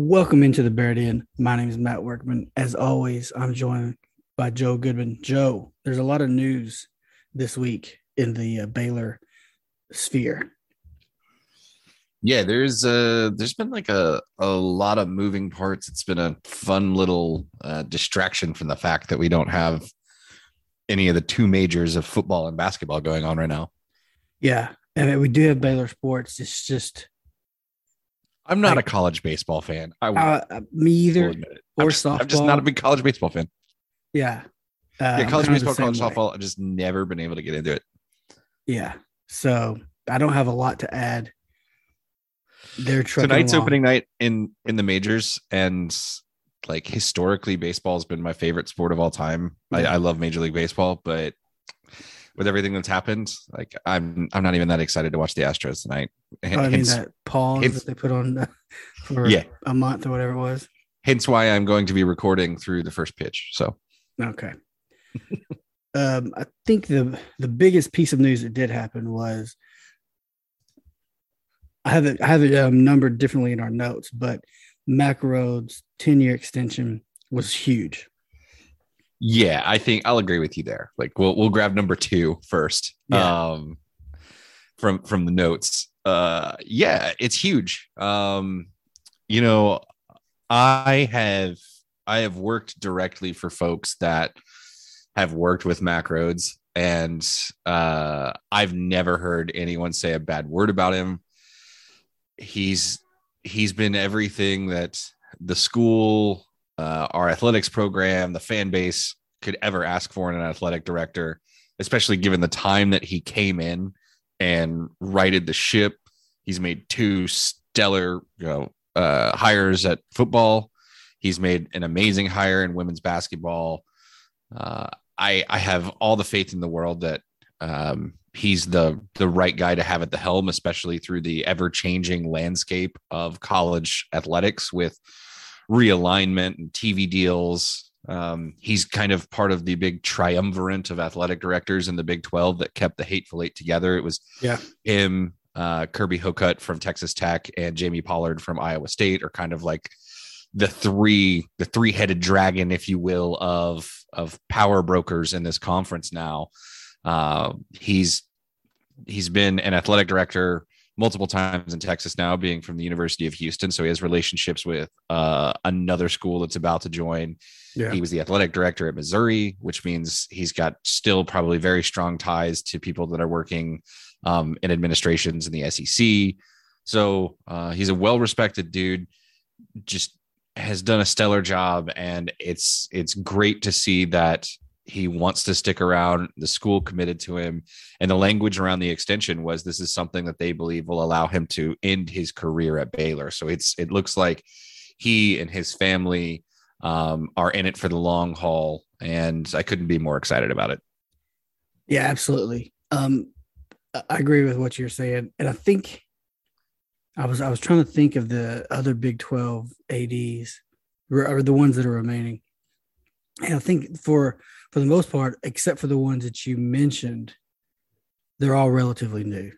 Welcome into the Bear Den. My name is Matt Workman. As always, I'm joined by Joe Goodman. Joe, there's a lot of news this week in the uh, Baylor sphere. Yeah, there's uh there's been like a a lot of moving parts. It's been a fun little uh, distraction from the fact that we don't have any of the two majors of football and basketball going on right now. Yeah, I mean, we do have Baylor sports. It's just I'm not a college baseball fan. I will, uh, me either, will admit it. or I'm just, softball. I'm just not a big college baseball fan. yeah. Uh, yeah, college kind of the baseball, college way. softball. I've just never been able to get into it. Yeah. So I don't have a lot to add. They're Tonight's along. opening night in in the majors, and like historically, baseball has been my favorite sport of all time. I, I love Major League Baseball, but with everything that's happened, like I'm I'm not even that excited to watch the Astros tonight. Oh, I mean hence, that pause hence- that they put on uh, for Yeah. a month or whatever it was. hence why I'm going to be recording through the first pitch. So Okay. um, I think the the biggest piece of news that did happen was I have it I have it um, numbered differently in our notes, but Mack Rhoades' ten year extension was huge. Yeah, I think I'll agree with you there. Like we'll we'll grab number two first. Yeah. Um from from the notes. Uh yeah, it's huge. Um, you know, I have I have worked directly for folks that have worked with Mack Rhoades, and uh I've never heard anyone say a bad word about him. He's he's been everything that the school uh, our athletics program, the fan base could ever ask for in an athletic director, especially given the time that he came in and righted the ship. He's made two stellar, you know, uh, hires at football. He's made an amazing hire in women's basketball. Uh, I I have all the faith in the world that um, he's the the right guy to have at the helm, especially through the ever changing landscape of college athletics with realignment and TV deals. Um, he's kind of part of the big triumvirate of athletic directors in the Big 12 that kept the Hateful Eight together. It was Yeah. him, uh, Kirby Hocutt from Texas Tech, and Jamie Pollard from Iowa State are kind of like the three, the three-headed dragon, if you will, of of power brokers in this conference now. Uh, he's he's been an athletic director multiple times in Texas now, being from the University of Houston. So he has relationships with uh, another school that's about to join. Yeah. He was the athletic director at Missouri, which means he's got still probably very strong ties to people that are working um, in administrations in the SEC. So uh, he's a well respected dude, just has done a stellar job. And it's it's great to see that he wants to stick around. The school committed to him. And the language around the extension was this is something that they believe will allow him to end his career at Baylor. So it's it looks like he and his family um, are in it for the long haul. And I couldn't be more excited about it. Yeah, absolutely. Um, I agree with what you're saying, and I think I was I was trying to think of the other Big Twelve ads or or the ones that are remaining, and I think for for the most part, except for the ones that you mentioned, they're all relatively new.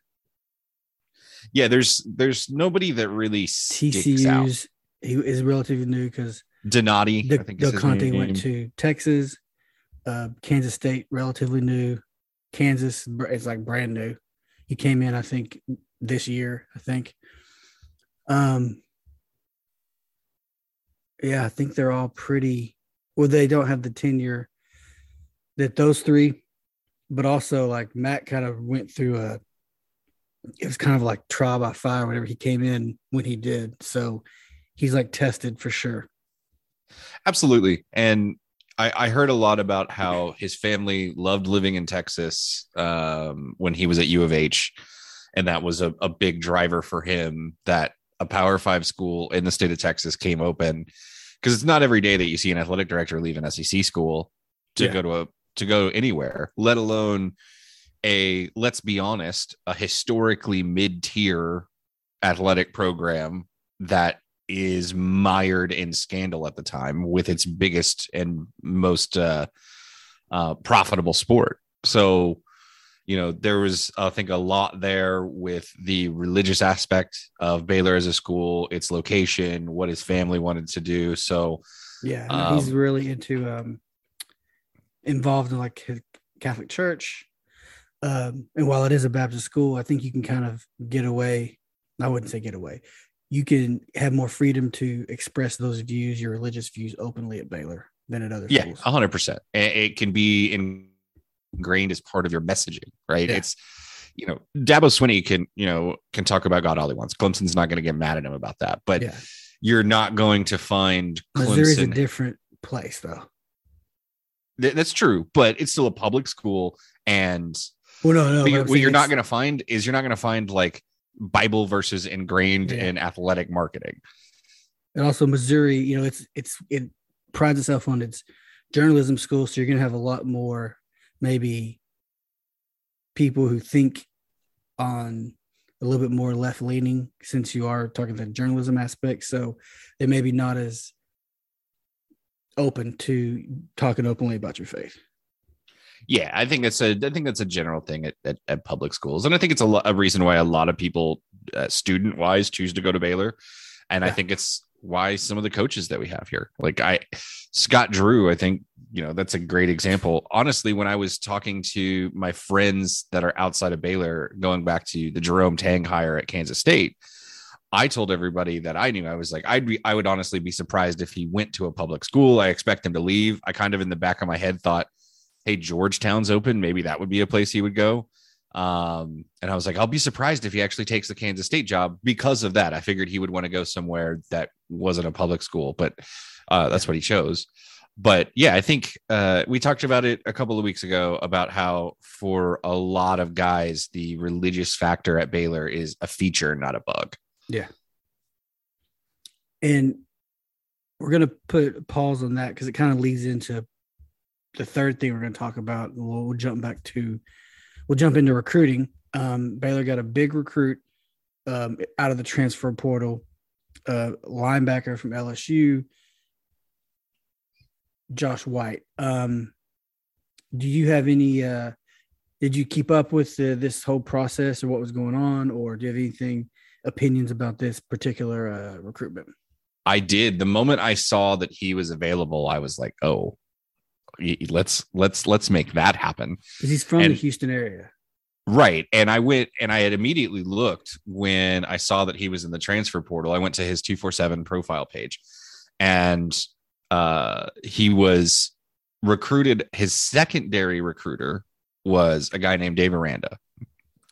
Yeah, there's there's nobody that really sticks out. He is relatively new because Donati, Del I think Del his Conte went to Texas, uh, Kansas State, relatively new. Kansas is like brand new. He came in, I think, this year. I think. Um. Yeah, I think they're all pretty. Well, they don't have the tenure that those three, but also like Matt kind of went through a. It was kind of like trial by fire whenever he came in when he did. So he's like tested for sure. Absolutely. And I, I heard a lot about how his family loved living in Texas um, when he was at U of H. And that was a, a big driver for him that a Power Five school in the state of Texas came open. Because it's not every day that you see an athletic director leave an SEC school to Yeah. go to a to go anywhere, let alone a let's be honest, a historically mid-tier athletic program that is mired in scandal at the time with its biggest and most uh, uh, profitable sport. So, you know, there was, I think, a lot there with the religious aspect of Baylor as a school, its location, what his family wanted to do. So, Yeah, no, he's Um, really into um involved in like his Catholic Church. Um, and while it is a Baptist school, I think you can kind of get away. I wouldn't say get away. You can have more freedom to express those views, your religious views, openly at Baylor than at other yeah, schools. hundred percent. It can be ingrained as part of your messaging, right? Yeah. It's you know, Dabo Swinney can you know can talk about God all he wants. Clemson's not going to get mad at him about that, but Yeah, you're not going to find Missouri's a different place, though. Th- that's true, but it's still a public school, and Well, no, no. what you're, what you're not going to find is you're not going to find like Bible verses ingrained Yeah. in athletic marketing. and also Missouri, you know, it's it's it prides itself on its journalism school, so you're gonna have a lot more maybe people who think on a little bit more left leaning since you are talking the journalism aspect. So they may be not as open to talking openly about your faith. Yeah, I think that's a I think that's a general thing at, at, at public schools, and I think it's a, lo- a reason why a lot of people, uh, student wise, choose to go to Baylor, and I think it's why some of the coaches that we have here, like I, Scott Drew, I think you know that's a great example. Honestly, when I was talking to my friends that are outside of Baylor, going back to the Jerome Tang hire at Kansas State, I told everybody that I knew I was like I'd be I would honestly be surprised if he went to a public school. I expect him to leave. I kind of in the back of my head thought hey, Georgetown's open. Maybe that would be a place he would go. Um, and I was like, I'll be surprised if he actually takes the Kansas State job because of that. I figured he would want to go somewhere that wasn't a public school, but uh, that's what he chose. But yeah, I think uh, we talked about it a couple of weeks ago about how for a lot of guys, the religious factor at Baylor is a feature, not a bug. And we're going to put pause on that because it kind of leads into the third thing we're going to talk about. We'll, we'll jump back to, we'll jump into recruiting. Um, Baylor got a big recruit um, out of the transfer portal, uh, linebacker from LSU, Josh White. Um, do you have any? Uh, did you keep up with this whole process or what was going on, or do you have anything opinions about this particular uh, recruitment? I did. The moment I saw that he was available, I was like, oh, let's let's let's make that happen. Because he's from the Houston area. Right. And I went and I had immediately looked when I saw that he was in the transfer portal. I went to his 247 profile page and uh, he was recruited. His secondary recruiter was a guy named Dave Aranda,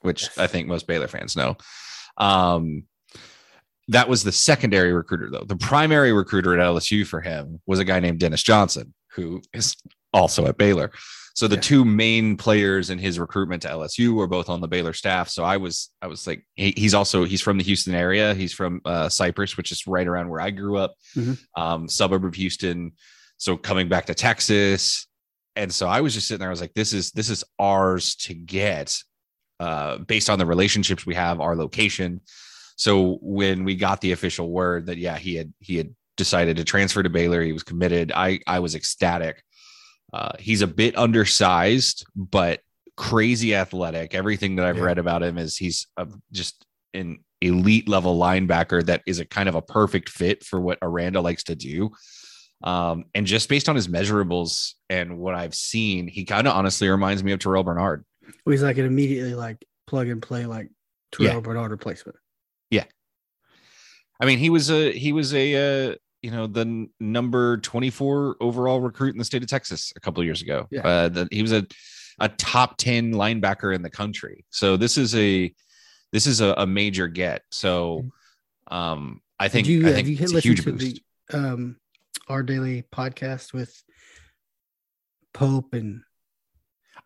which Yes. I think most Baylor fans know. Um, that was the secondary recruiter, though. The primary recruiter at LSU for him was a guy named Dennis Johnson, who is also at Baylor. So the Yeah. two main players in his recruitment to LSU were both on the Baylor staff. So I was, I was like, he, he's also he's from the Houston area. He's from uh, Cypress, which is right around where I grew up, Mhm. um, suburb of Houston. So coming back to Texas, and so I was just sitting there. I was like, this is this is ours to get. Uh, based on the relationships we have, our location. So when we got the official word that yeah he had he had decided to transfer to Baylor, he was committed. I I was ecstatic. Uh, he's a bit undersized, but crazy athletic. Everything that I've Yeah. read about him is he's a, just an elite level linebacker that is a kind of a perfect fit for what Aranda likes to do. Um, and just based on his measurables and what I've seen, he kind of honestly reminds me of Terrell Bernard. He's like an immediately like plug and play like Terrell Yeah. Bernard replacement. Yeah. I mean, he was a he was a uh, you know the n- number twenty four overall recruit in the state of Texas a couple of years ago. Yeah. Uh, the, he was a a top ten linebacker in the country. So this is a this is a, a major get. So um, I think you, I think you it's a huge boost. the um our daily podcast with Pope and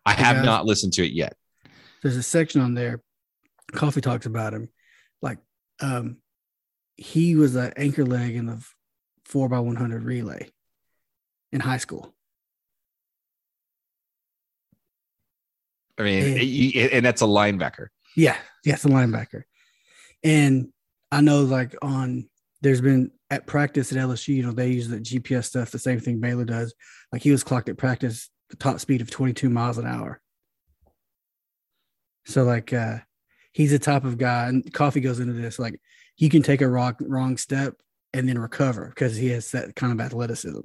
I have not listened to it yet. there's a section on there coffee talks about him like um he was an anchor leg in the four by 100 relay in high school I mean, And- y- and that's a linebacker. yeah yes a linebacker and i know like on there's been at practice at lsu you know they use the gps stuff the same thing baylor does like he was clocked at practice the top speed of 22 miles an hour so like uh he's the type of guy and coffee goes into this like he can take a wrong wrong step and then recover because he has that kind of athleticism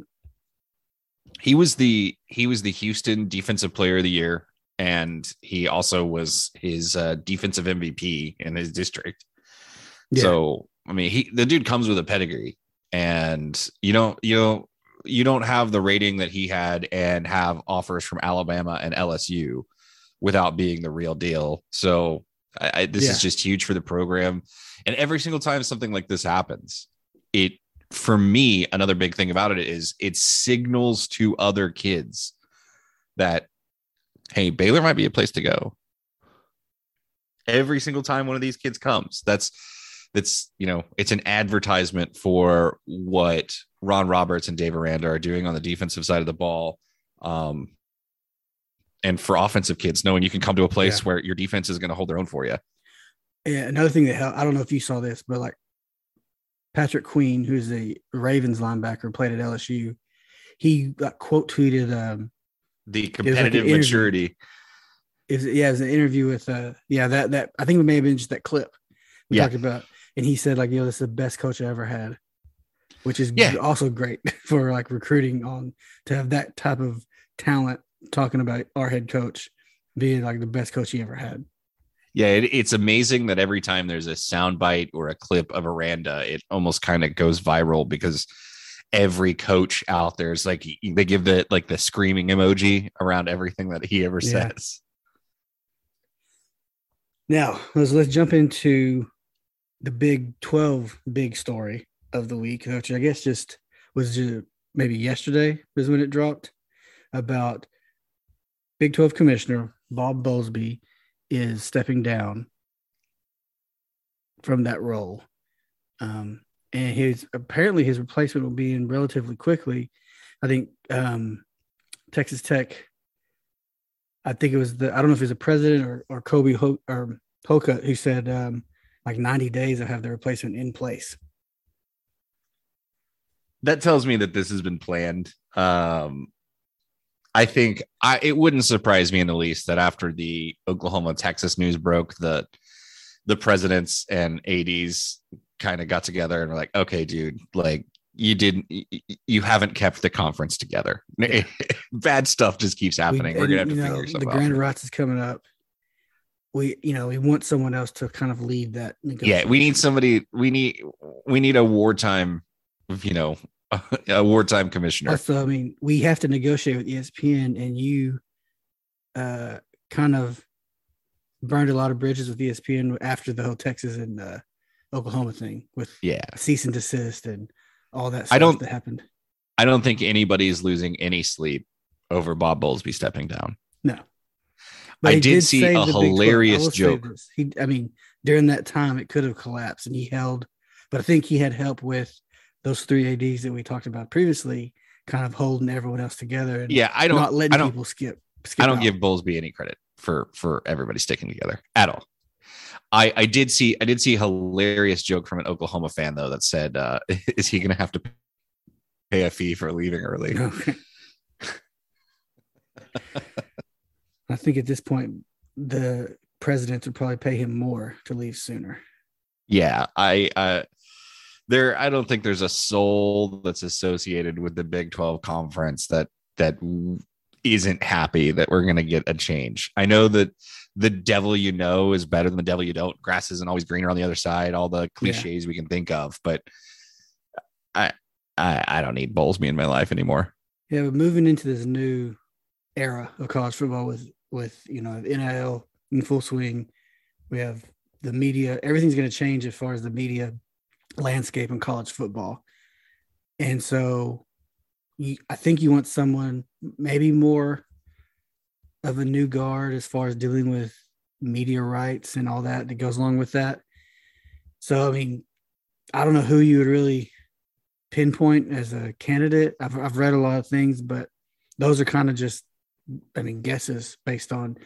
he was the he was the Houston defensive player of the year and he also was his uh, defensive MVP in his district. Yeah. So, I mean, he the dude comes with a pedigree and you don't you know you don't have the rating that he had and have offers from Alabama and LSU without being the real deal. So, I, I, this is just huge for the program. And every single time something like this happens, it for me another big thing about it is it signals to other kids that hey baylor might be a place to go every single time one of these kids comes that's that's you know it's an advertisement for what ron roberts and dave aranda are doing on the defensive side of the ball um and for offensive kids knowing you can come to a place Yeah. where your defense is going to hold their own for you Yeah, another thing that helped, I don't know if you saw this, but like Patrick Queen, who's the Ravens linebacker, played at LSU. He got quote tweeted, um, the competitive interview. maturity is yeah, it was an interview with uh yeah, that that I think it may have been just that clip we Yeah. talked about. And he said, like, you know, this is the best coach I ever had, which is Yeah. also great for like recruiting on to have that type of talent talking about our head coach being like the best coach he ever had. Yeah, it, it's amazing that every time there's a soundbite or a clip of Aranda, it almost kind of goes viral because every coach out there is like they give the like the screaming emoji around everything that he ever Yeah. says. Now let's let's jump into the Big Twelve big story of the week, which I guess just was just maybe yesterday was when it dropped about Big Twelve Commissioner Bob Bowlsby is stepping down from that role, um, and his apparently his replacement will be in relatively quickly. I think um, Texas Tech I think it was the I don't know if it was the president or or Kobe Ho, or Hoka who said um, like 90 days they'll have the replacement in place. That tells me that this has been planned. Um, I think I it wouldn't surprise me in the least that after the Oklahoma Texas news broke, that the presidents and ads kind of got together and were like, "Okay, dude, like you didn't, you haven't kept the conference together. Bad stuff just keeps happening. We- are gonna have to you figure know, something the grand rights is coming up. We you know we want someone else to kind of lead that. yeah we need somebody we need we need a wartime you know a wartime commissioner Also, I mean, we have to negotiate with ESPN, and you uh, kind of burned a lot of bridges with ESPN after the whole Texas and uh, Oklahoma thing with yeah cease and desist and all that. Stuff I don't- that happened. i don't think anybody's losing any sleep over bob bowlsby stepping down No. I he did see a the Big 12. I hilarious joke. He, I mean, during that time, it could have collapsed, and he held. But I think he had help with those three ads that we talked about previously, kind of holding everyone else together and yeah i don't not letting i don't people skip. skip i don't out. give bowlsby any credit for for everybody sticking together at all. I I did see I did see a hilarious joke from an Oklahoma fan though that said, uh, "Is he going to have to pay a fee for leaving early?" I think at this point, the presidents would probably pay him more to leave sooner. Yeah, I uh, there I don't think there's a soul that's associated with the Big 12 conference that that isn't happy that we're going to get a change. I know that the devil you know is better than the devil you don't. Grass isn't always greener on the other side. All the cliches yeah. we can think of, but I, I I don't need bowls me in my life anymore. Yeah, but moving into this new era of college football with with you know NIL in full swing, we have the media. Everything's going to change as far as the media landscape in college football, and so I think you want someone maybe more of a new guard as far as dealing with media rights and all that that goes along with that. So I mean, I don't know who you would really pinpoint as a candidate. I've I've read a lot of things, but those are kind of just I mean guesses based on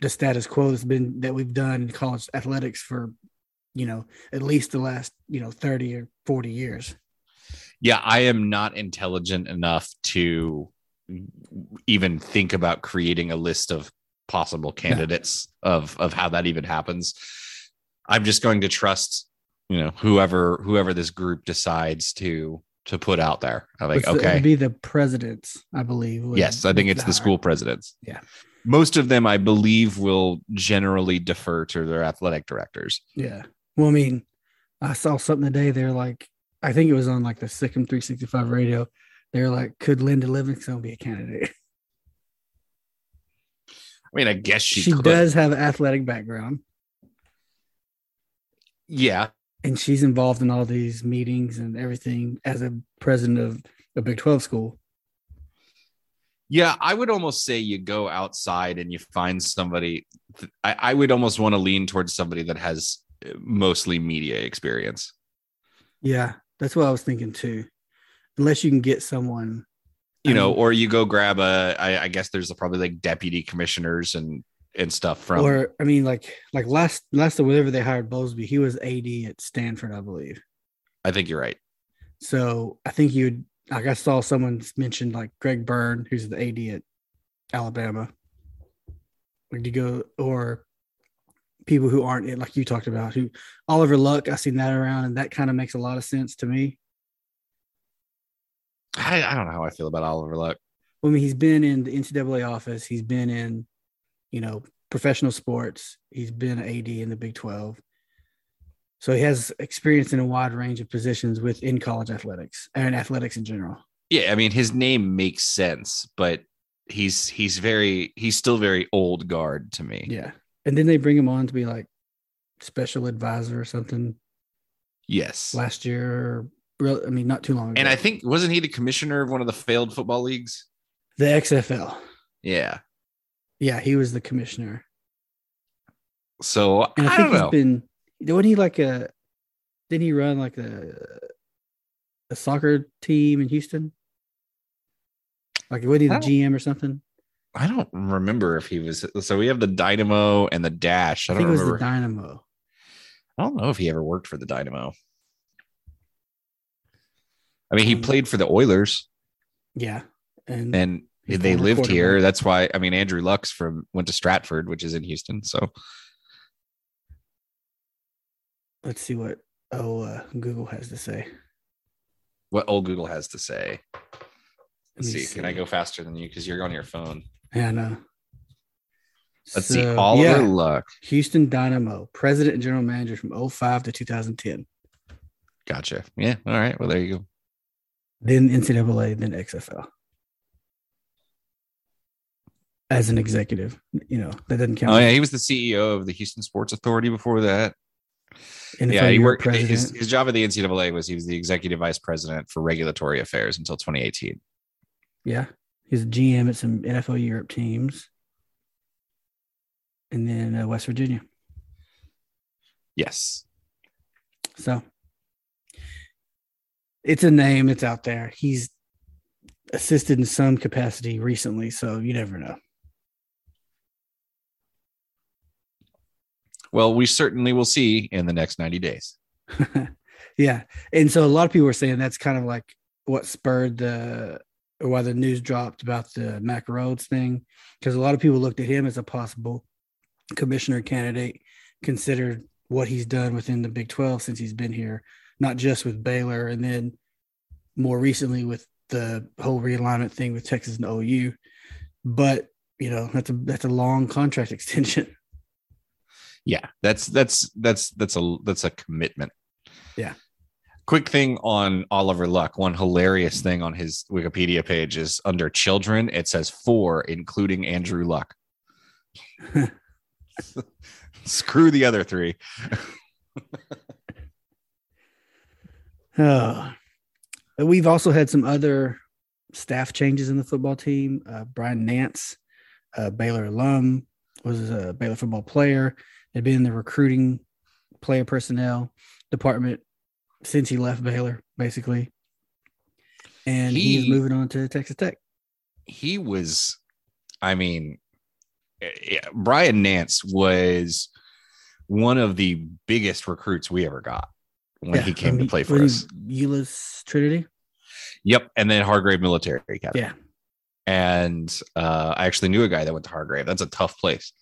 the status quo that's been that we've done in college athletics for you know at least the last you know 30 or 40 years. Yeah i am not intelligent enough to even think about creating a list of possible candidates no. of of how that even happens. I'm just going to trust you know whoever whoever this group decides to to put out there. I'm like okay. the, be the presidents i believe yes i think it's the school presidents. Yeah. Most of them i believe will generally defer to their athletic directors. Yeah well i mean i saw something today they're like i think it was on like the SicEm 365 radio they're like, could Linda Livingstone be a candidate? I mean, I guess she she does have an athletic background. Yeah, and she's involved in all these meetings and everything as a president of a Big Twelve school. Yeah, I would almost say you go outside and you find somebody. I, I would almost want to lean towards somebody that has mostly media experience. Yeah, that's what I was thinking too unless you can get someone you know, or you go grab a. I, I guess there's a, probably like deputy commissioners and and stuff from. Or I mean, like like last last or whatever they hired Bowlsby, he was AD at Stanford, I believe. I think you're right. So I think you'd like I saw someone mentioned like Greg Byrne, who's the AD at Alabama. Like you go or people who aren't eh, like you talked about, who Oliver Luck, I've seen that around, and that kind of makes a lot of sense to me. I, I don't know how I feel about Oliver Luck. Well, I mean, he's been in the NCAA office. He's been in, you know, professional sports. He's been AD in the Big 12. So he has experience in a wide range of positions within college athletics and athletics in general. Yeah, I mean his name makes sense, but he's he's very he's still very old guard to me. Yeah. And then they bring him on to be like special advisor or something. Yes. Last year real, I mean, not too long ago. And I think wasn't he the commissioner of one of the failed football leagues? The XFL. Yeah. Yeah, he was the commissioner. So and I, I think he's know. been wasn't he like a didn't he run like a a soccer team in Houston? Like was he the GM or something? I don't remember if he was so we have the Dynamo and the Dash. I, don't think remember. it was the Dynamo. I don't know if he ever worked for the Dynamo. I mean, he um, played for the Oilers. Yeah, and and they lived here. That's why. I mean, Andrew Lux from went to Stratford, which is in Houston. So let's see what oh uh, Google has to say. What old Google has to say. Let's see. see. Can I go faster than you because you're on your phone? I know. Uh, Let's so, see. Oliver yeah. Luck. Houston Dynamo, president and general manager from 05 to 2010. Gotcha. Yeah. All right. Well, there you go then NCAA, then XFL. As an executive, you know that doesn't count. Oh yeah, he was the CEO of the Houston Sports Authority before that. NFL yeah, he worked. His, his job at the NCAA was he was the executive vice president for regulatory affairs until 2018. Yeah, he's a GM at some NFL Europe teams, and then uh, West Virginia. Yes. So it's a name. It's out there. He's assisted in some capacity recently, so you never know. Well, we certainly will see in the next 90 days. yeah. And so a lot of people were saying that's kind of like what spurred the or why the news dropped about the Mack Rhoades thing. Because a lot of people looked at him as a possible commissioner candidate, considered what he's done within the Big 12 since he's been here, not just with Baylor and then more recently with the whole realignment thing with Texas and OU. But you know, that's a that's a long contract extension. Yeah, that's that's that's that's a that's a commitment. Yeah. Quick thing on Oliver Luck. One hilarious thing on his Wikipedia page is under children, it says four, including Andrew Luck. Screw the other three. oh. We've also had some other staff changes in the football team. Uh, Brian Nance, a Baylor alum, was a Baylor football player, had been in the recruiting player personnel department since he left Baylor, basically. And he, he's moving on to Texas Tech. He was, I mean, Brian Nance was one of the biggest recruits we ever got when yeah, he came to play for us. Euless Trinity. Yep, and then Hargrave Military Academy. Yeah, and uh, I actually knew a guy that went to Hargrave. That's a tough place,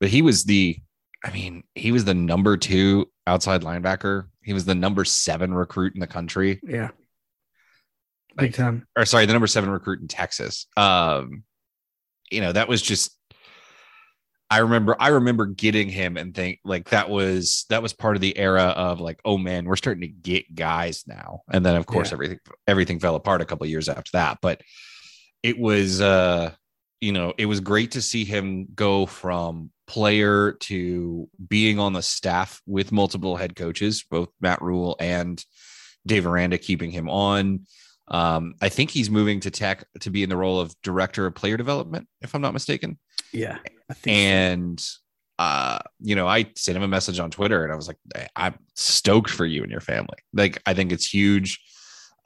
but he was the, I mean, he was the number two outside linebacker. He was the number seven recruit in the country. Yeah, big time. Or sorry, the number seven recruit in Texas. Um, you know, that was just I remember I remember getting him and think like that was that was part of the era of like oh man we're starting to get guys now and then of course yeah. everything everything fell apart a couple years after that but it was uh you know it was great to see him go from player to being on the staff with multiple head coaches both Matt Rhule and Dave Aranda keeping him on um, I think he's moving to tech to be in the role of director of player development if I'm not mistaken yeah. And so. uh, you know, I sent him a message on Twitter and I was like, I'm stoked for you and your family. Like, I think it's huge.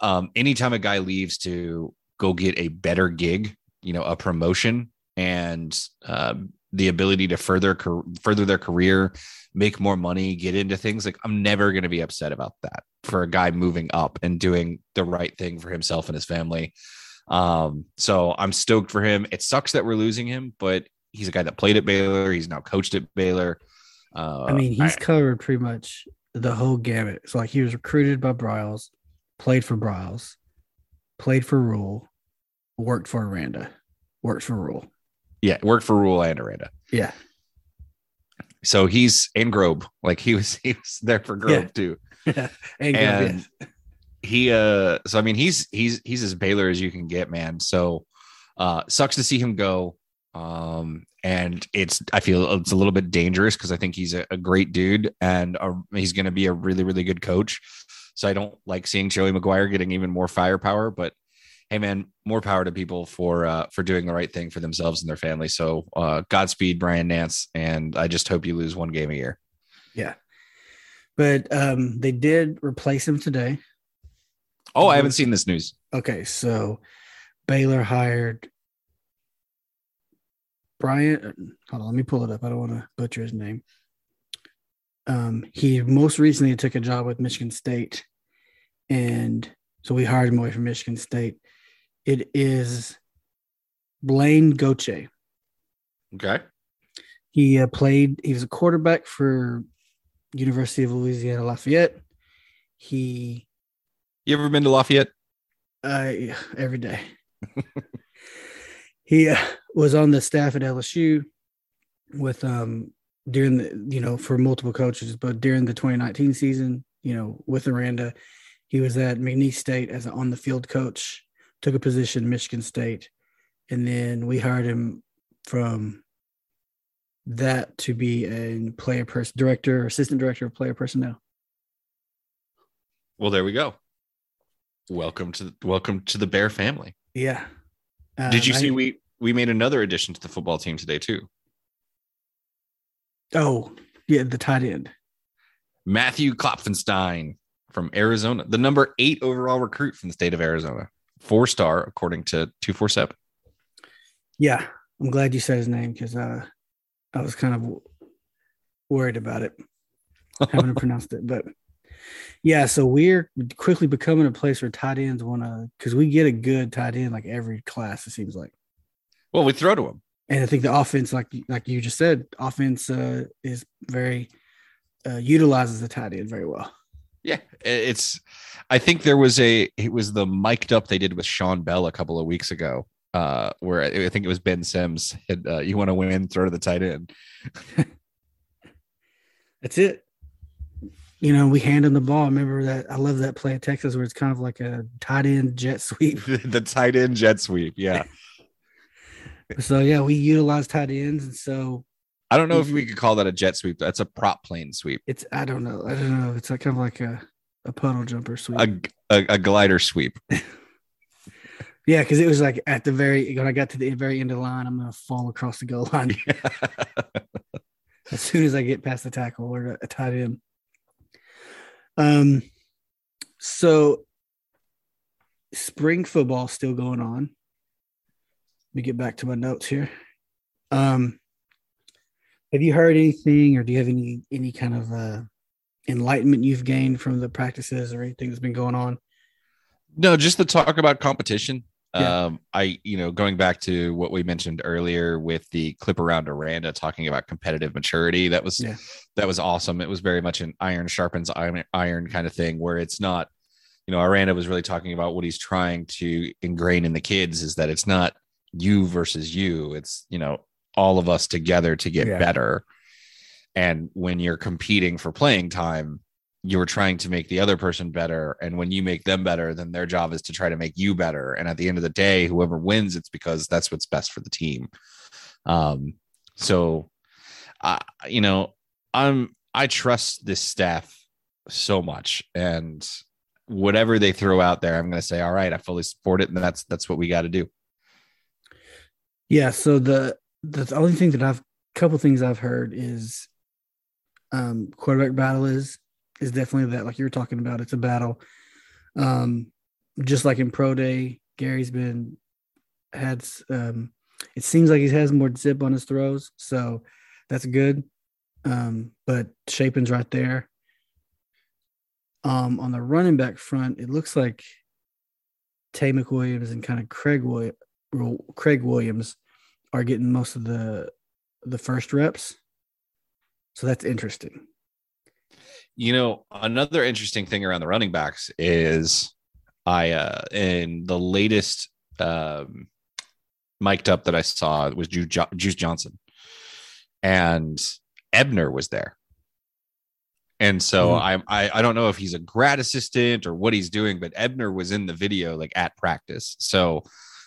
Um, anytime a guy leaves to go get a better gig, you know, a promotion and um, the ability to further further their career, make more money, get into things like I'm never going to be upset about that for a guy moving up and doing the right thing for himself and his family. Um, so I'm stoked for him. It sucks that we're losing him, but he's a guy that played at Baylor. He's now coached at Baylor. Uh, I mean, he's I, covered pretty much the whole gamut. So like he was recruited by Briles, played for Briles, played for Rhule, worked for Aranda, worked for Rhule. Yeah, worked for Rhule and Aranda. Yeah. So he's in Grobe, like he was he was there for Grobe yeah. too. Yeah, and, and he uh so I mean he's he's he's as Baylor as you can get, man. So uh sucks to see him go. Um, and it's I feel it's a little bit dangerous because I think he's a, a great dude and a, he's going to be a really really good coach. So I don't like seeing Joey McGuire getting even more firepower, but hey man, more power to people for uh, for doing the right thing for themselves and their family. So uh, Godspeed, Brian Nance, and I just hope you lose one game a year. Yeah, but um, they did replace him today. Oh, I haven't seen this news. Okay, so Baylor hired Brian, hold on, let me pull it up. I don't want to butcher his name. Um, he most recently took a job with Michigan State, and so we hired him away from Michigan State. It is Blaine Goche. Okay. He uh, played. He was a quarterback for University of Louisiana Lafayette. He. You ever been to Lafayette? Uh, every day. he uh, was on the staff at LSU with um during the you know for multiple coaches, but during the 2019 season, you know, with Aranda, he was at McNeese State as an on the field coach, took a position Michigan State, and then we hired him from that to be a player person director, assistant director of player personnel. Well, there we go. Welcome to welcome to the Bear family. Yeah. Um, Did you see I, we we made another addition to the football team today too? Oh, yeah, the tight end. Matthew Klopfenstein from Arizona, the number eight overall recruit from the state of Arizona, four star according to two four seven. Yeah, I'm glad you said his name because uh, I was kind of worried about it. haven't pronounced it, but yeah. So we're quickly becoming a place where tight ends want to, because we get a good tight end like every class. It seems like. Well, we throw to him. And I think the offense, like like you just said, offense uh, is very uh, utilizes the tight end very well. Yeah, it's. I think there was a. It was the mic'd up they did with Sean Bell a couple of weeks ago, uh, where I think it was Ben Sims. Had, uh, you want to win, throw to the tight end. That's it. You know, we hand him the ball. Remember that? I love that play at Texas where it's kind of like a tight end jet sweep. the tight end jet sweep. Yeah. so yeah, we utilize tight ends, and so I don't know if we could call that a jet sweep. That's a prop plane sweep. It's I don't know. I don't know. It's like kind of like a a puddle jumper sweep. A, a, a glider sweep. yeah, because it was like at the very when I got to the very end of the line, I'm gonna fall across the goal line. as soon as I get past the tackle or a tight end. Um, so spring football still going on. Let me get back to my notes here. Um, have you heard anything, or do you have any any kind of uh, enlightenment you've gained from the practices or anything that's been going on? No, just the talk about competition. Yeah. Um, I, you know, going back to what we mentioned earlier with the clip around Aranda talking about competitive maturity, that was yeah. that was awesome. It was very much an iron sharpens iron, iron kind of thing where it's not, you know, Aranda was really talking about what he's trying to ingrain in the kids is that it's not you versus you. It's, you know, all of us together to get yeah. better. And when you're competing for playing time, you're trying to make the other person better. And when you make them better, then their job is to try to make you better. And at the end of the day, whoever wins, it's because that's what's best for the team. Um, so, I, you know, I'm, I trust this staff so much and whatever they throw out there, I'm going to say, all right, I fully support it. And that's, that's what we got to do. Yeah. So the the only thing that I've couple things I've heard is um quarterback battle is is definitely that like you were talking about it's a battle. Um just like in pro day Gary's been had um it seems like he has more zip on his throws so that's good. Um but Shapen's right there. Um on the running back front it looks like Tay McWilliams and kind of Craig Craig Williams are getting most of the the first reps. So that's interesting. You know, another interesting thing around the running backs is I uh in the latest um mic'd up that I saw was Juice Johnson. And Ebner was there. And so mm-hmm. I, I I don't know if he's a grad assistant or what he's doing, but Ebner was in the video like at practice. So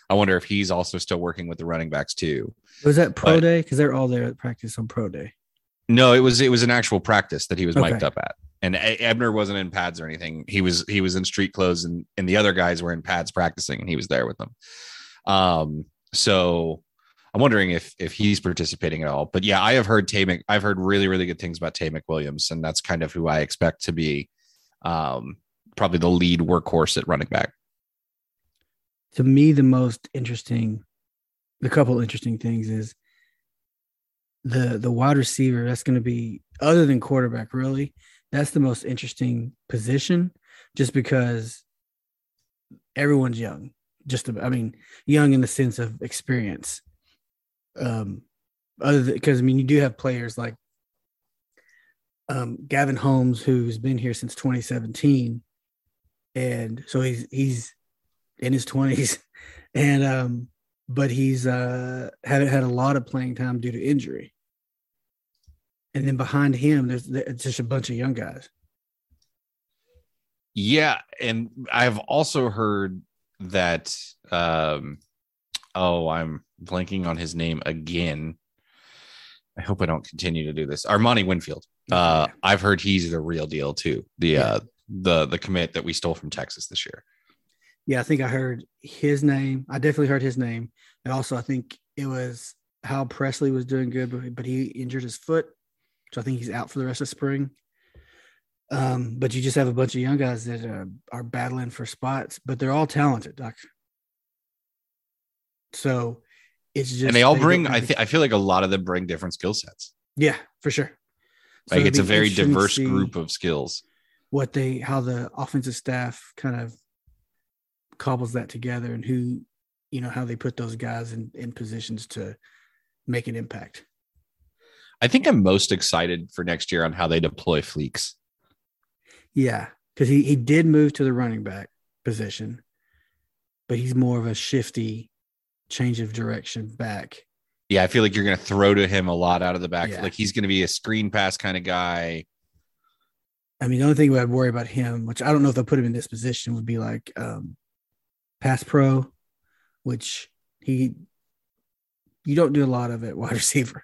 I wonder if he's also still working with the running backs too. Was that pro but, day? Because they're all there at practice on pro day. No, it was it was an actual practice that he was okay. mic'd up at. And Ebner wasn't in pads or anything. He was he was in street clothes and and the other guys were in pads practicing and he was there with them. Um so I'm wondering if if he's participating at all. But yeah, I have heard Tay I've heard really really good things about Tay McWilliams and that's kind of who I expect to be um probably the lead workhorse at running back to me the most interesting the couple interesting things is the the wide receiver that's going to be other than quarterback really that's the most interesting position just because everyone's young. Just i mean young in the sense of experience. Um other because i mean you do have players like um gavin holmes who's been here since 2017 and so he's he's in his 20s and um but he's uh haven't had a lot of playing time due to injury. And then behind him there's, there's just a bunch of young guys. Yeah. And i've also heard that um oh i'm blanking on his name again. I hope i don't continue to do this. Armani winfield. Uh i've heard he's the real deal too. The yeah. uh the the commit that we stole from texas this year yeah, I think I heard his name. I definitely heard his name. And also, I think it was Hal Presley was doing good, but, but he injured his foot. So I think he's out for the rest of spring. Um, but you just have a bunch of young guys that uh, are battling for spots, but they're all talented, Doc. So it's just and they all they bring. I think I feel like a lot of them bring different skill sets. Yeah, for sure. Like it'd it's a very diverse group of skills. What they, how the offensive staff kind of cobbles that together, and who, you know, how they put those guys in in positions to make an impact. I think I'm most excited for next year on how they deploy Fleeks. Yeah, because he he did move to the running back position, but he's more of a shifty change of direction back. Yeah, I feel like you're going to throw to him a lot out of the back. Yeah. Like he's going to be a screen pass kind of guy. I mean, the only thing I'd worry about him, which I don't know if they'll put him in this position, would be like um, pass pro, which he you don't do a lot of at wide receiver.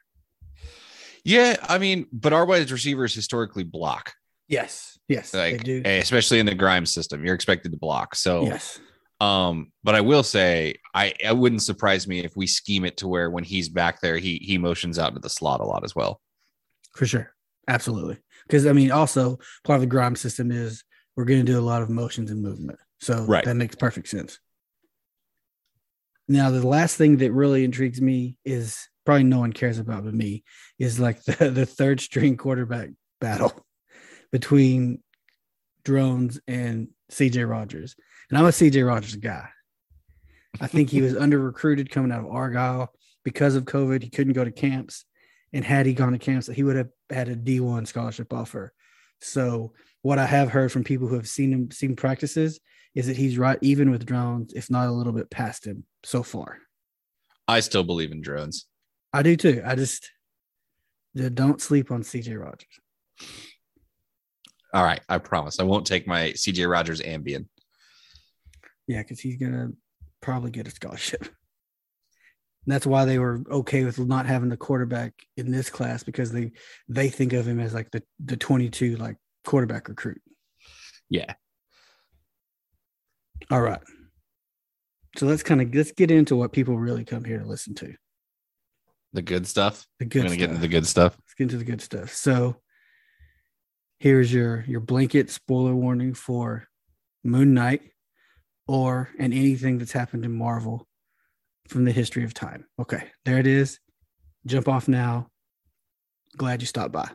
Yeah, I mean, but our wide receivers historically block, Yes, yes, like they do. eh, especially in the Grimes system. You're expected to block. So, yes, um, but I will say, I it wouldn't surprise me if we scheme it to where when he's back there, he he motions out to the slot a lot as well. for sure, absolutely. Because I mean, also part of the Grimes system is we're going to do a lot of motions and movement, so Right. that makes perfect sense. Now, the last thing that really intrigues me is probably no one cares about but me is like the, the third string quarterback battle between Drones and CJ Rogers. And I'm a CJ Rogers guy. I think he was under recruited coming out of Argyle because of COVID. He couldn't go to camps. And had he gone to camps, he would have had a D1 scholarship offer. So, what I have heard from people who have seen him, seen practices, is that he's right even with Drones, if not a little bit past him so far. I still believe in Drones. I do too. I just don't sleep on CJ Rogers. All right, I promise I won't take my CJ Rogers Ambien. Yeah, because he's gonna probably get a scholarship. And that's why they were okay with not having the quarterback in this class because they they think of him as like the the 22 like quarterback recruit. Yeah, All right. So let's kind of let's get into what people really come here to listen to. the good stuff. The I'm good gonna stuff. get into the good stuff. Let's get into the good stuff. So here's your your blanket spoiler warning for Moon Knight or and anything that's happened in Marvel from the history of time. Okay, there it is. Jump off now. Glad you stopped by.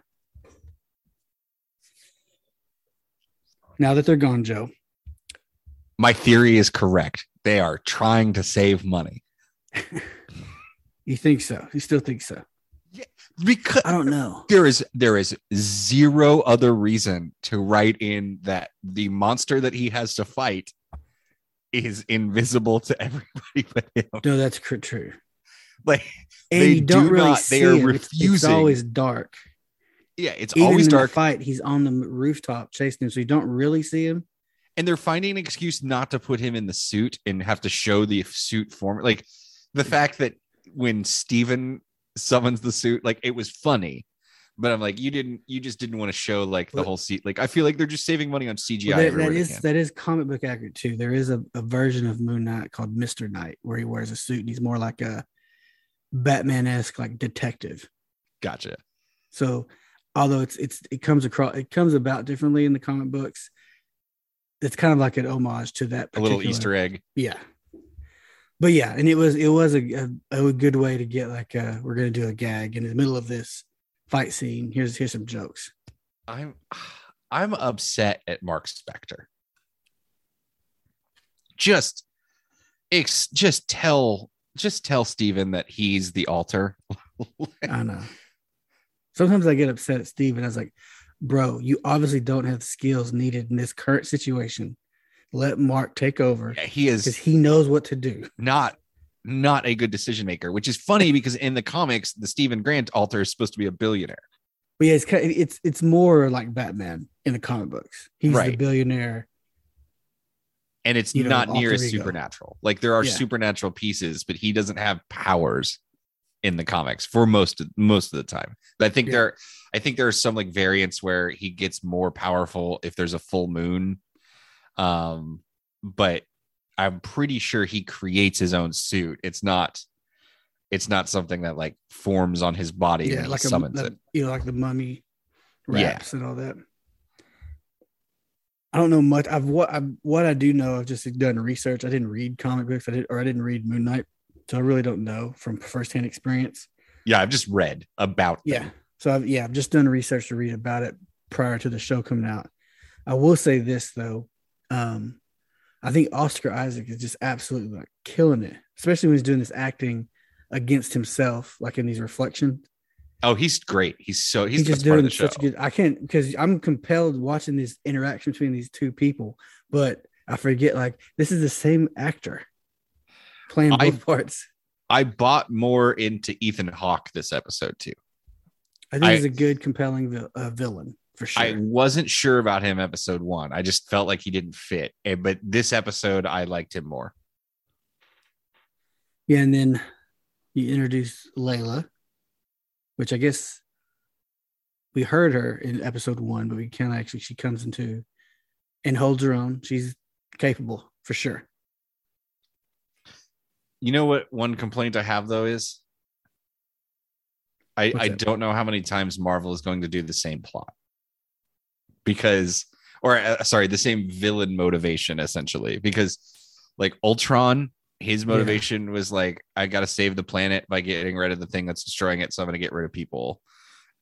Now that they're gone, Joe. My theory is correct. They are trying to save money You think so? You still think so? Yeah, because I don't know. there is there is zero other reason to write in that the monster that he has to fight is invisible to everybody but him. No, that's true. Like And They you don't do really not- see they are him. It's- It's, always dark. yeah, it's Even always dark, fight, he's on the rooftop chasing him, so you don't really see him. And they're finding an excuse not to put him in the suit and have to show the suit form. Like the mm. fact that when Steven summons the suit, like it was funny. But I'm like, you didn't, you just didn't want to show like the Well- whole seat. Like, I feel like they're just saving money on CGI. Well, that- that is that is comic book accurate too. There is a, a version of Moon Knight called Mister Knight where he wears a suit and he's more like a Batman esque like detective. Gotcha. So although it's it's it comes across it comes about differently in the comic books, it's kind of like an homage to that A little Easter egg. Yeah. But yeah, and it was it was a, a, a good way to get like uh we're gonna do a gag in the middle of this fight scene. Here's here's some jokes. I'm I'm upset at Mark Spector. Just ex, just tell just tell Steven that he's the altar. I know. Sometimes I get upset at Steve and I was like, bro, you obviously don't have the skills needed in this current situation. Let Mark take over Yeah, he because is he knows what to do. not not a good decision maker, which is funny because in the comics, the Steven Grant alter is supposed to be a billionaire. But yeah, it's kind of, it's it's more like Batman in the comic books. He's the Right. billionaire. And it's You know, not near as supernatural. Like there are Yeah. supernatural pieces, but he doesn't have powers in the comics for most of most of the time. But I think Yeah. there I think there are some like variants where he gets more powerful if there's a full moon. Um, but I'm pretty sure he creates his own suit. It's not it's not something that like forms on his body Yeah, and like a, summons the- it. you know, like the mummy Yeah. raps and all that. I don't know much. I've what I what I do know. I've just done research. I didn't read comic books. I did, or I didn't read Moon Knight, so I really don't know from firsthand experience. Yeah, I've just read about them. Yeah. So I've, yeah, I've just done research to read about it prior to the show coming out. I will say this though, um, I think Oscar Isaac is just absolutely like killing it, especially when he's doing this acting against himself, like in these reflections. Oh, he's great. He's so he's, He's just best part of doing such a good. I can't because I'm compelled watching this interaction between these two people, but I forget like this is the same actor playing both I- parts. I bought more into Ethan Hawke this episode too. I think I- he's a good, compelling vil- uh, villain for sure. I wasn't sure about him episode one. I just felt like he didn't fit. Eh, But this episode, I liked him more. Yeah, and then you introduce Layla, which I guess we heard her in episode one, but we can't actually. She comes into and holds her own. She's capable for sure. You know what? One complaint I have though is I, What's I that? don't know how many times Marvel is going to do the same plot because, or uh, sorry, the same villain motivation essentially. Because, like Ultron, his motivation was like, I got to save the planet by getting rid of the thing that's destroying it. So I'm going to get rid of people.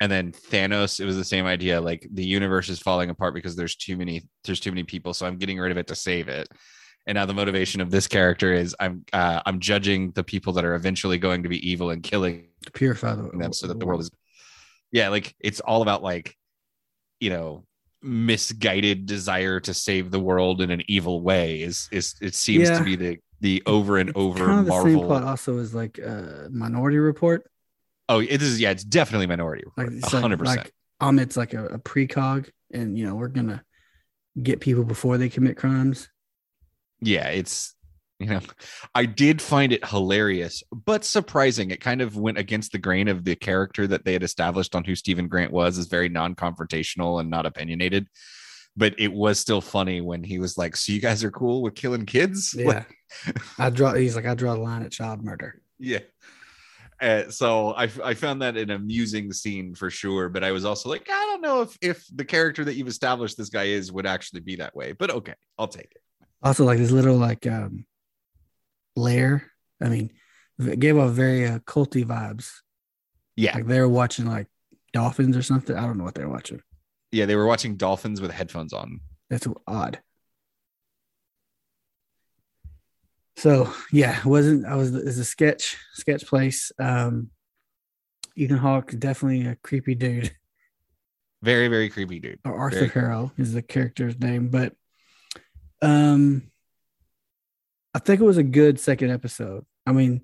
And then Thanos, it was the same idea. Like the universe is falling apart because there's too many, there's too many people. So I'm getting rid of it to save it. And now the motivation of this character is I'm uh, I'm judging the people that are eventually going to be evil and killing To purify the them so that the world is yeah like it's all about like you know misguided desire to save the world in an evil way is is it seems Yeah. to be the the over and It's over kind of the same plot. Also, is like uh, Minority Report. oh it is yeah it's definitely minority Report, it's like, 100% like Ammit's like a, a precog, and you know we're gonna get people before they commit crimes. Yeah it's you know i did find it hilarious but surprising. It kind of went against the grain of the character that they had established on who steven grant was, is very non-confrontational and not opinionated. But it was still funny when he was like so you guys are cool with killing kids? Yeah, I draw. He's like, I draw the line at child murder. yeah. Uh, so I, I found that an amusing scene for sure but i was also like i don't know if if the character that you've established this guy is would actually be that way but okay i'll take it Also, like this little like um lair. I mean, it gave off very uh, culty vibes. yeah Like they were watching like dolphins or something. I don't know what they're watching. yeah they were watching dolphins with headphones on That's odd. So yeah, it wasn't I was it's a sketch sketch place. Um Ethan Hawke definitely a creepy dude. very very creepy dude Or Arthur Very- Harrow is the character's name, but um I think it was a good second episode. I mean,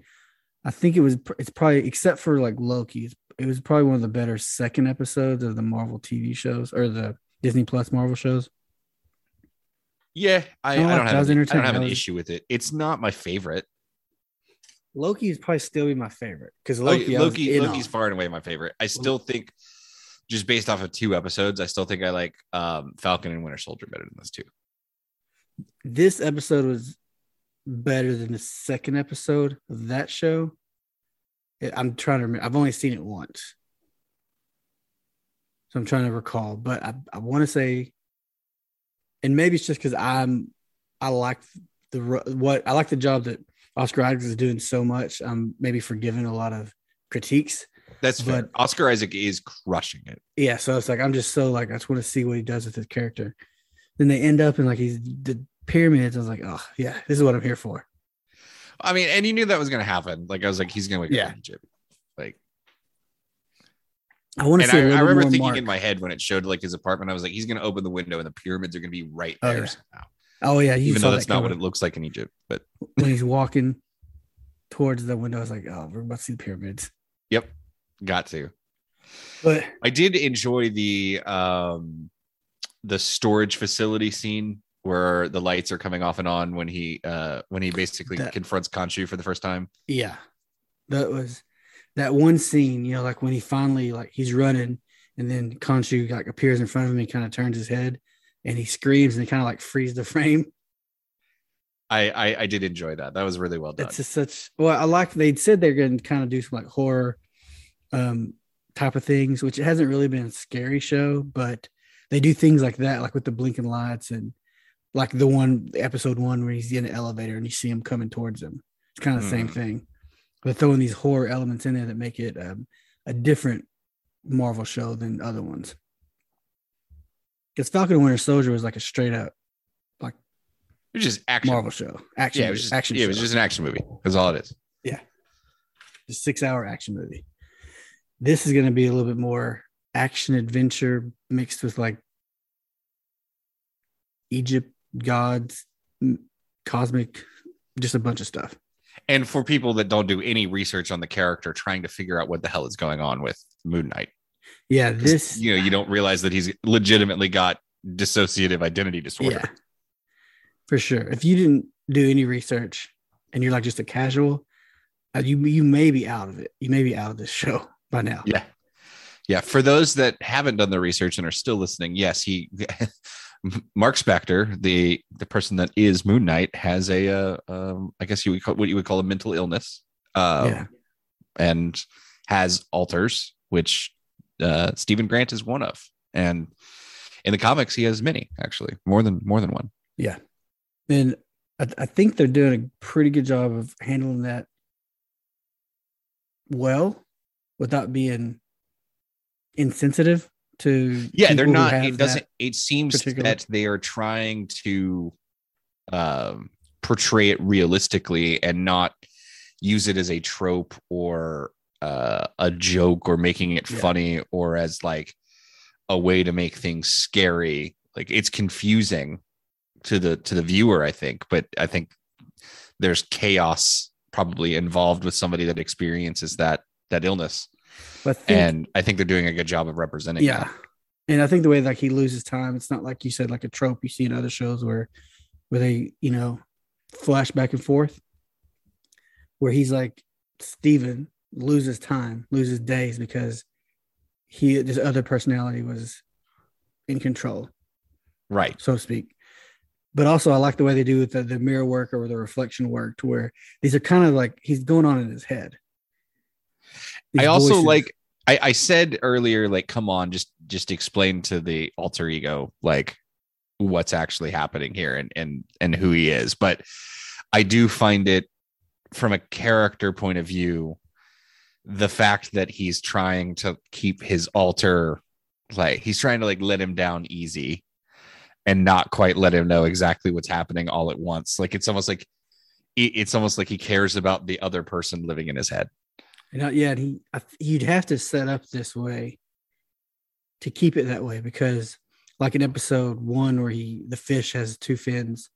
I think it was it's probably except for like Loki, it was probably one of the better second episodes of the Marvel TV shows or the Disney Plus Marvel shows. Yeah, I, I, I don't liked. I have, was an- I don't have an was- issue with it. It's not my favorite. Loki is probably still be my favorite because Loki, Loki, I was Loki Loki's on. far and away my favorite. I still think, just based off of two episodes, I still think I like um, Falcon and Winter Soldier better than those two. This episode was better than the second episode of that show. I'm trying to remember. I've only seen it once, so I'm trying to recall. But I, I want to say, and maybe it's just because I'm I like the what I like the job that Oscar Isaac is doing so much. I'm maybe forgiving a lot of critiques. That's fair. But- Oscar Isaac is crushing it. Yeah, so it's like I'm just so like I just want to see what he does with his character. Then they end up in like he's the pyramids. I was like, oh yeah, this is what I'm here for. I mean, and you knew that was going to happen. Like I was like, he's going to wake Yeah. up in Egypt. Like, I want to see. I, I remember thinking Mark. in my head when it showed like his apartment, I was like, he's going to open the window and the pyramids are going to be right Oh, there yeah. somehow. Oh yeah, Even though that's that not what it looks like in Egypt, but when he's walking towards the window. I was like, oh, we're about to see the pyramids. yep, got to. But I did enjoy the um the storage facility scene where the lights are coming off and on when he uh when he basically That- confronts Khonshu for the first time. yeah, that was that one scene. You know, like when he finally like he's running, and then Khonshu like appears in front of him. He kind of turns his head, and he screams, and he kind of like frees the frame. I, I I did enjoy that. That was really well done. It's just such well, I like they said they're going to kind of do some like horror um type of things, which it hasn't really been a scary show, but they do things like that, like with the blinking lights and like the one episode one where he's in the elevator and you see him coming towards him. It's kind of the same Hmm. thing. They're throwing these horror elements in there that make it um, a different Marvel show than other ones. Because Falcon and Winter Soldier was like a straight up It was just action. Marvel show, action, Yeah, it was just action. yeah, it was just an action movie. That's all it is. Yeah, a six hour action movie. This is going to be a little bit more action adventure mixed with like Egypt gods, cosmic, just a bunch of stuff. And for people that don't do any research on the character, trying to figure out what the hell is going on with Moon Knight, Yeah, this you know, you don't realize that he's legitimately got dissociative identity disorder. yeah, for sure. If you didn't do any research and you're like just a casual, uh, you you may be out of it. You may be out of this show by now. Yeah. Yeah. For those that haven't done the research and are still listening, yes, he Mark Spector, the the person that is Moon Knight, has a uh, um, I guess you would call what you would call a mental illness. Um, Yeah. and has alters, which uh Steven Grant is one of. And in the comics, he has many, actually, more than more than one. Yeah. And I, I think they're doing a pretty good job of handling that well without being insensitive to yeah they're not it doesn't it seems that they are trying to um portray it realistically and not use it as a trope or uh, a joke or making it Yeah. funny or as like a way to make things scary like it's confusing to the to the viewer i think but i think there's chaos probably involved with somebody that experiences that that illness But think- and i think they're doing a good job of representing yeah. that. And I think the way like he loses time, it's not like you said, like a trope you see in other shows where where they, you know, flash back and forth. Where he's like Steven loses time, loses days because he this other personality was in control. right so to speak. But also, I like the way they do with the, the mirror work or the reflection work, to where these are kind of like he's going on in his head. I also voices- like I, I said earlier, like, come on, just just explain to the alter ego like what's actually happening here and and and who he is. But I do find it from a character point of view, the fact that he's trying to keep his alter like he's trying to like let him down easy and not quite let him know exactly what's happening all at once. Like it's almost like it's almost like he cares about the other person living in his head. Know, yeah, He you'd have to set up this way to keep it that way because, like in episode one where he the fish has two fins,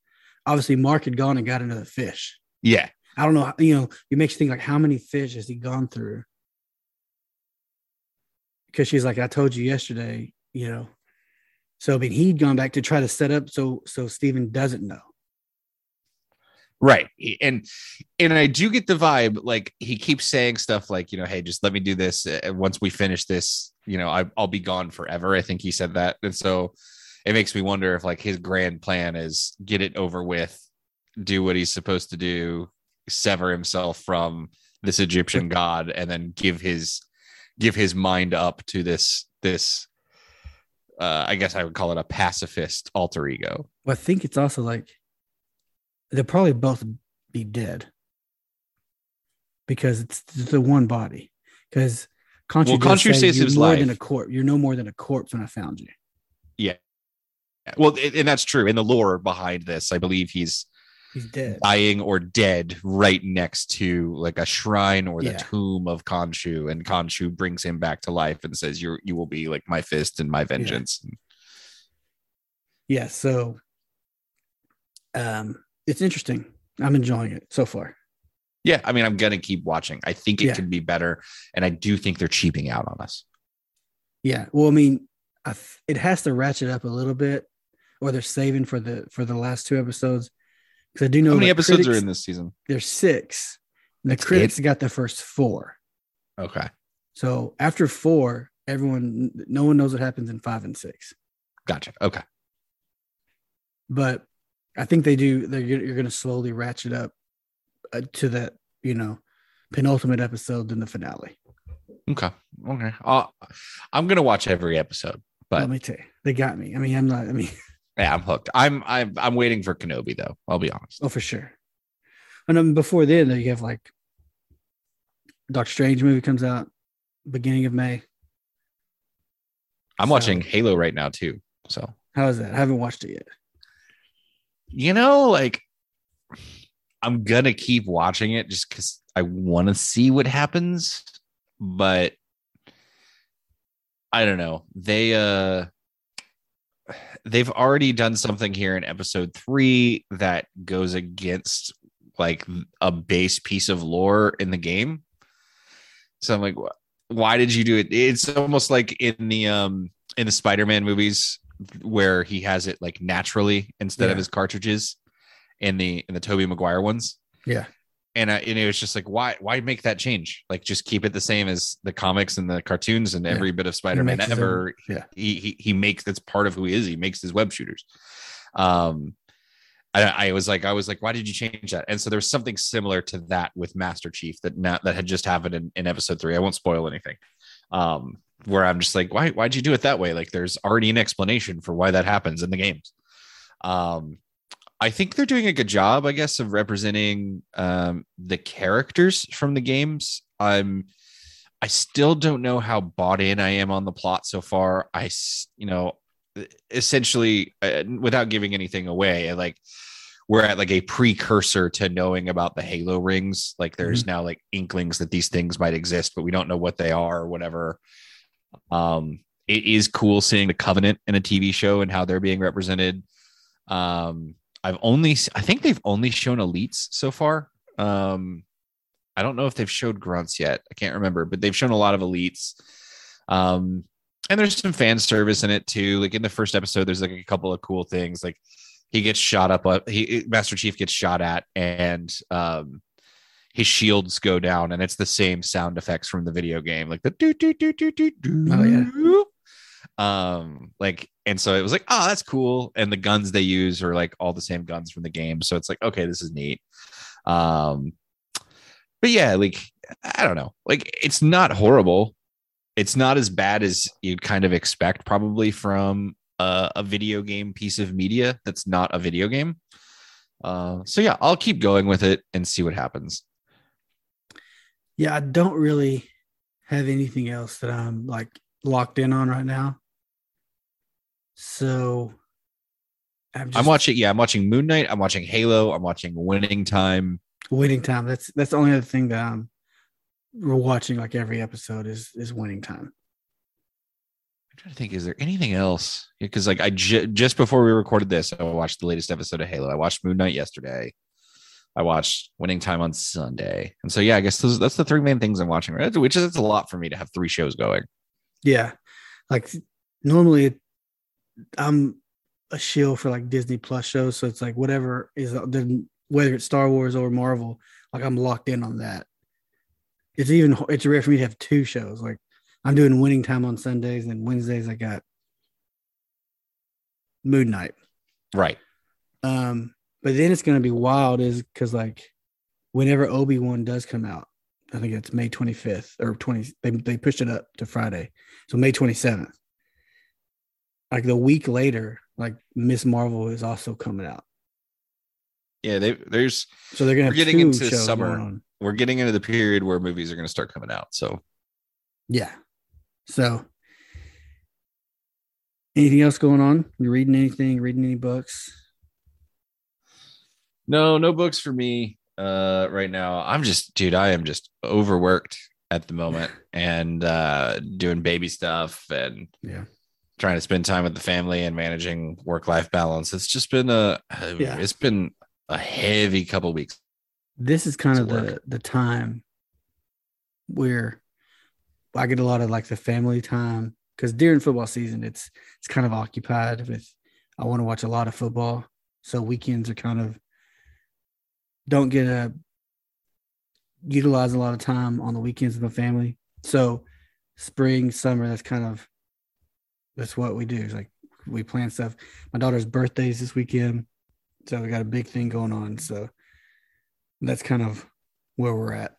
obviously Mark had gone and got another fish. Yeah. I don't know, you know, it makes you think like how many fish has he gone through? Because she's like, I told you yesterday, you know. So I mean, he'd gone back to try to set up so so Steven doesn't know. Right. And and I do get the vibe like he keeps saying stuff like, you know, hey, just let me do this. uh, Once we finish this, you know, I, I'll be gone forever. I think he said that. And so it makes me wonder if like his grand plan is get it over with, do what he's supposed to do, sever himself from this Egyptian god, and then give his give his mind up to this this uh I guess I would call it a pacifist alter ego. Well, I think it's also like they'll probably both be dead because it's the one body. Because Khonshu, Well, say, saves "You're his more life." than a corpse. You're no more than a corpse when I found you. Yeah. Well, and that's true. In the lore behind this, I believe he's He's dead. dying or dead right next to like a shrine or the Yeah. tomb of Khonshu, and Khonshu brings him back to life and says, "You you will be like my fist and my vengeance." Yeah. So, um, it's interesting. I'm enjoying it so far. Yeah, I mean, I'm gonna keep watching. I think it Yeah. could be better, and I do think they're cheaping out on us. Yeah. Well, I mean, I th- it has to ratchet up a little bit, or they're saving for the for the last two episodes. Because I do know How many episodes are in this season? There's six. The That's critics got the first four. Okay, So after four, everyone, no one knows what happens in five and six. gotcha. Okay, But I think they do. They're you're going to slowly ratchet up uh, to that, you know, penultimate episode in the finale. okay, okay. Uh, I'm gonna watch every episode, but Let me tell you, they got me. I mean, I'm not. I mean, yeah, I'm hooked. I'm I'm I'm waiting for Kenobi though. I'll be honest. oh for sure. And then before then, though, you have like Doctor Strange movie comes out beginning of May. I'm So- watching Halo right now too. So How is that? I haven't watched it yet. You know, like I'm gonna keep watching it just because I want to see what happens, but I don't know. They uh they've already done something here in episode three that goes against like a base piece of lore in the game. So I'm like, why did you do it? It's almost like in the um in the Spider-Man movies where he has it like naturally instead of his cartridges in the in the Tobey Maguire ones. Yeah. And, I, and it was just like, why why make that change? Like, just keep it the same as the comics and the cartoons and Yeah. every bit of Spider-Man his ever. yeah. He, he he makes that's part of who he is. He makes his web shooters. Um, I, I was like, I was like, why did you change that? And so there's something similar to that with Master Chief that now that had just happened in, in episode three. I won't spoil anything. Um, where I'm just like, why why'd you do it that way? Like, there's already an explanation for why that happens in the games. Um, I think they're doing a good job, I guess, of representing um, the characters from the games. I'm, I still don't know how bought in I am on the plot so far. I you know, essentially, uh, without giving anything away, like we're at like a precursor to knowing about the Halo rings. Like there's now like inklings that these things might exist, but we don't know what they are or whatever. Um, it is cool seeing the Covenant in a TV show and how they're being represented. Um, I've only, I think they've only shown elites so far. Um, I don't know if they've showed grunts yet. I can't remember, but they've shown a lot of elites. Um, and there's some fan service in it too. Like in the first episode, there's like a couple of cool things. Like he gets shot up, uh, he Master Chief gets shot at, and um, his shields go down, and it's the same sound effects from the video game, like the do do do do do do. Oh, yeah. Um, like, and so it was like, oh, that's cool. And the guns they use are like all the same guns from the game, so it's like, okay, this is neat. Um, but yeah, like I don't know, like it's not horrible. It's not as bad as you'd kind of expect, probably from a, a video game piece of media that's not a video game. Uh, so yeah, I'll keep going with it and see what happens. Yeah, I don't really have anything else that I'm like locked in on right now. So I'm, just I'm watching, yeah, I'm watching Moon Knight. I'm watching Halo. I'm watching Winning Time. winning time. That's that's the only other thing that I'm watching like every episode is is winning time. I'm trying to think, is there anything else? Because like I just before we recorded this, I watched the latest episode of Halo. I watched Moon Knight yesterday. I watched Winning Time on Sunday, and so yeah, I guess those, that's the three main things I'm watching. Right, which is it's a lot for me to have three shows going. Yeah. Like normally I'm a shill for like Disney Plus shows. So it's like whatever is the- whether it's Star Wars or Marvel, like I'm locked in on that. It's even it's rare for me to have two shows. Like I'm doing winning time on Sundays and Wednesdays I got Moon Knight. Right. Um, but then it's gonna be wild is because like whenever Obi Wan does come out, I think it's May 25th or 20. They they pushed it up to Friday, so May 27th. Like the week later, like Miss Marvel is also coming out, Yeah, they, there's so they're gonna getting into summer. we're getting into the period where movies are going to start coming out. So Yeah. So anything else going on? You reading anything? Reading any books? No, no books for me uh, right now. I'm just, dude, I am just overworked at the moment and uh, doing baby stuff and Yeah. trying to spend time with the family and managing work life balance. It's just been a, Yeah. it's been a heavy couple weeks. this is kind of It's the the time where I get a lot of like the family time because during football season it's it's kind of occupied with I want to watch a lot of football so weekends are kind of don't get a utilize a lot of time on the weekends with the family so spring summer that's kind of that's what we do it's like we plan stuff my daughter's birthday is this weekend so we got a big thing going on so that's kind of where we're at.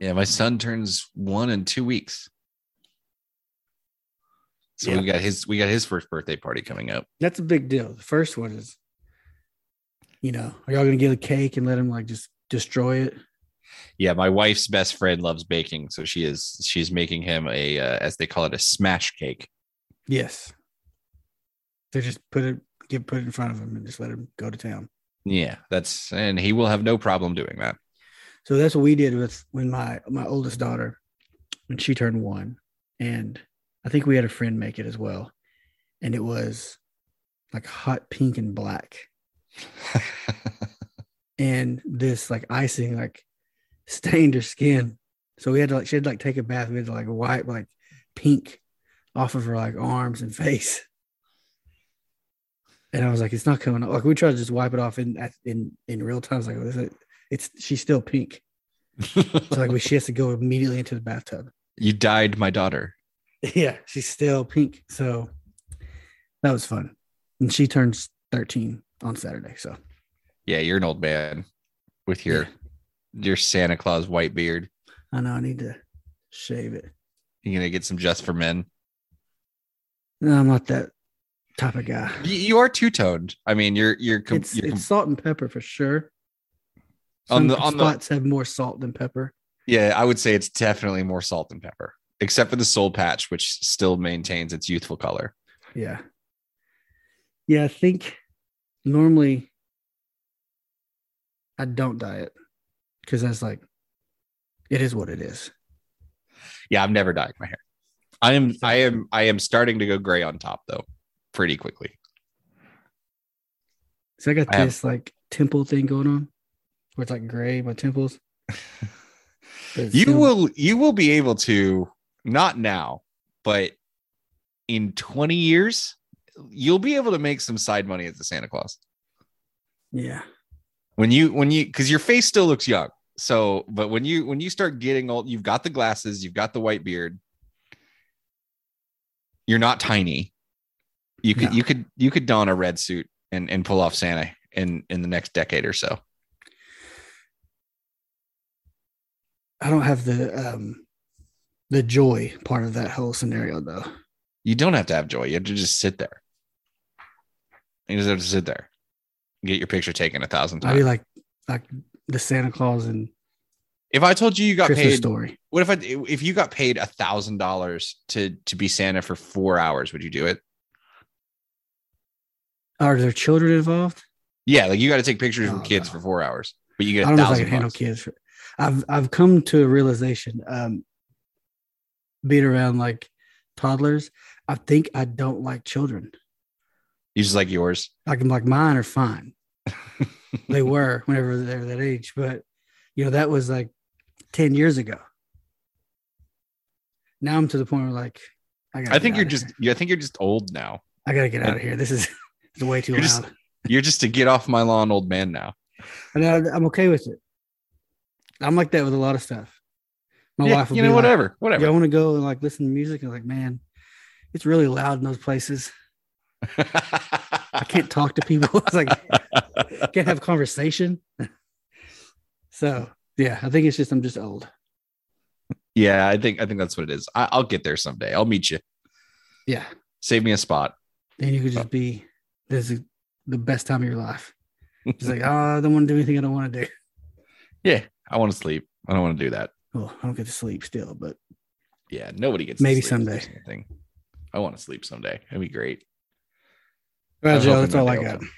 Yeah, my son turns one in two weeks. So Yeah. we got his we got his first birthday party coming up. That's a big deal. The first one is, you know, are y'all gonna get a cake and let him like just destroy it? Yeah, my wife's best friend loves baking, so she is she's making him a uh, as they call it a smash cake. Yes. They just put it, get put it in front of him and just let him go to town. Yeah, that's and he will have no problem doing that. So that's what we did with when my my oldest daughter, when she turned one, and I think we had a friend make it as well, and it was like hot pink and black, and this like icing like stained her skin. So we had to like she had to like take a bath. We had to like wipe like pink off of her like arms and face. And I was like, it's not coming off. Like we tried to just wipe it off in in in real time. I was like, oh, is, it's she's still pink. so like we she has to go immediately into the bathtub. you died my daughter. Yeah, she's still pink. So that was fun. And she turns 13 on Saturday. So Yeah, you're an old man with your your Santa Claus white beard. I know I need to shave it. You're gonna get some just for men. No, I'm not that type of guy. You, you are two toned. I mean, you're you're, com- It's you're com- it's salt and pepper for sure. On Some the- on the- spots have more salt than pepper. yeah. I would say it's definitely more salt than pepper, except for the soul patch, which still maintains its youthful color. Yeah. Yeah, I think normally I don't diet because that's like it is what it is. Yeah, I'm never dyeing my hair. I am I am I am starting to go gray on top though, pretty quickly. So I got I have- this like temple thing going on where it's like gray, my temples. You still- will you will be able to not now, but in 20 years, you'll be able to make some side money as a Santa Claus. Yeah. when you when you because your face still looks young so but when you when you start getting old you've got the glasses you've got the white beard you're not tiny you could No. you could you could don a red suit and and pull off santa in in the next decade or so I don't have the um the joy part of that whole scenario though. you don't have to have joy you have to just sit there you just have to sit there get your picture taken a thousand I'd be times like like the Santa Claus and if i told you you got Christmas paid story. what if i if you got paid a thousand dollars to to be santa for four hours would you do it Are there children involved? Yeah, like you got to take pictures Oh, with kids no. for four hours, but you get I a don't know if I thousand can handle kids. For, I've I've come to a realization, um, being around like toddlers, I think I don't like children. You just like yours. Like like mine are fine. they were whenever they were that age, but you know that was like ten years ago. Now I'm to the point where like I got. I think you're just. I think you're just old now. I gotta get out of here. This is it's way too You're loud. just- You're just a get off my lawn old man now. And I, I'm okay with it. I'm like that with a lot of stuff. My Yeah, wife will you be know, like, whatever, whatever. I want to go and like listen to music. And like, man, it's really loud in those places. I can't talk to people. it's like can't have conversation. so yeah, I think it's just I'm just old. yeah, I think I think that's what it is. I, I'll get there someday. I'll meet you. Yeah. Save me a spot. Then you could just be this is the best time of your life. It's like, oh, I don't want to do anything I don't want to do. Yeah, I want to sleep. I don't want to do that. Well, I don't get to sleep still, but Yeah, nobody gets to Maybe someday. I want to sleep someday. That'd be great. Well, Joe, hoping that's all I got. come.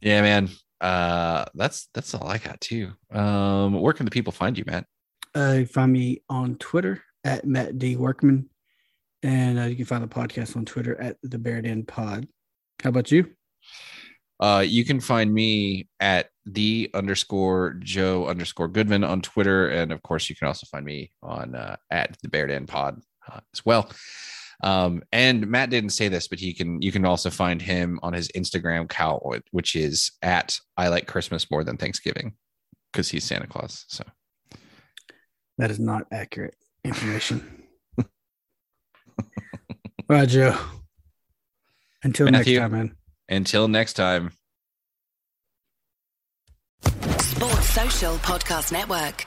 Yeah, man. Uh, that's that's all I got too. Um, where can the people find you, Matt? Uh, you find me on Twitter at Matt D Workman, and uh, you can find the podcast on Twitter at the Bear Den Pod. How about you? Uh, you can find me at the underscore Joe underscore Goodman on Twitter, and of course, you can also find me on uh, at the Bear Den Pod uh, as well. Um, and Matt didn't say this, but he can you can also find him on his Instagram account, which is at I like Christmas more than Thanksgiving because he's Santa Claus. So That is not accurate information. All right, Joe. Until Matthew. next time, man. until next time. Sports Social Podcast Network.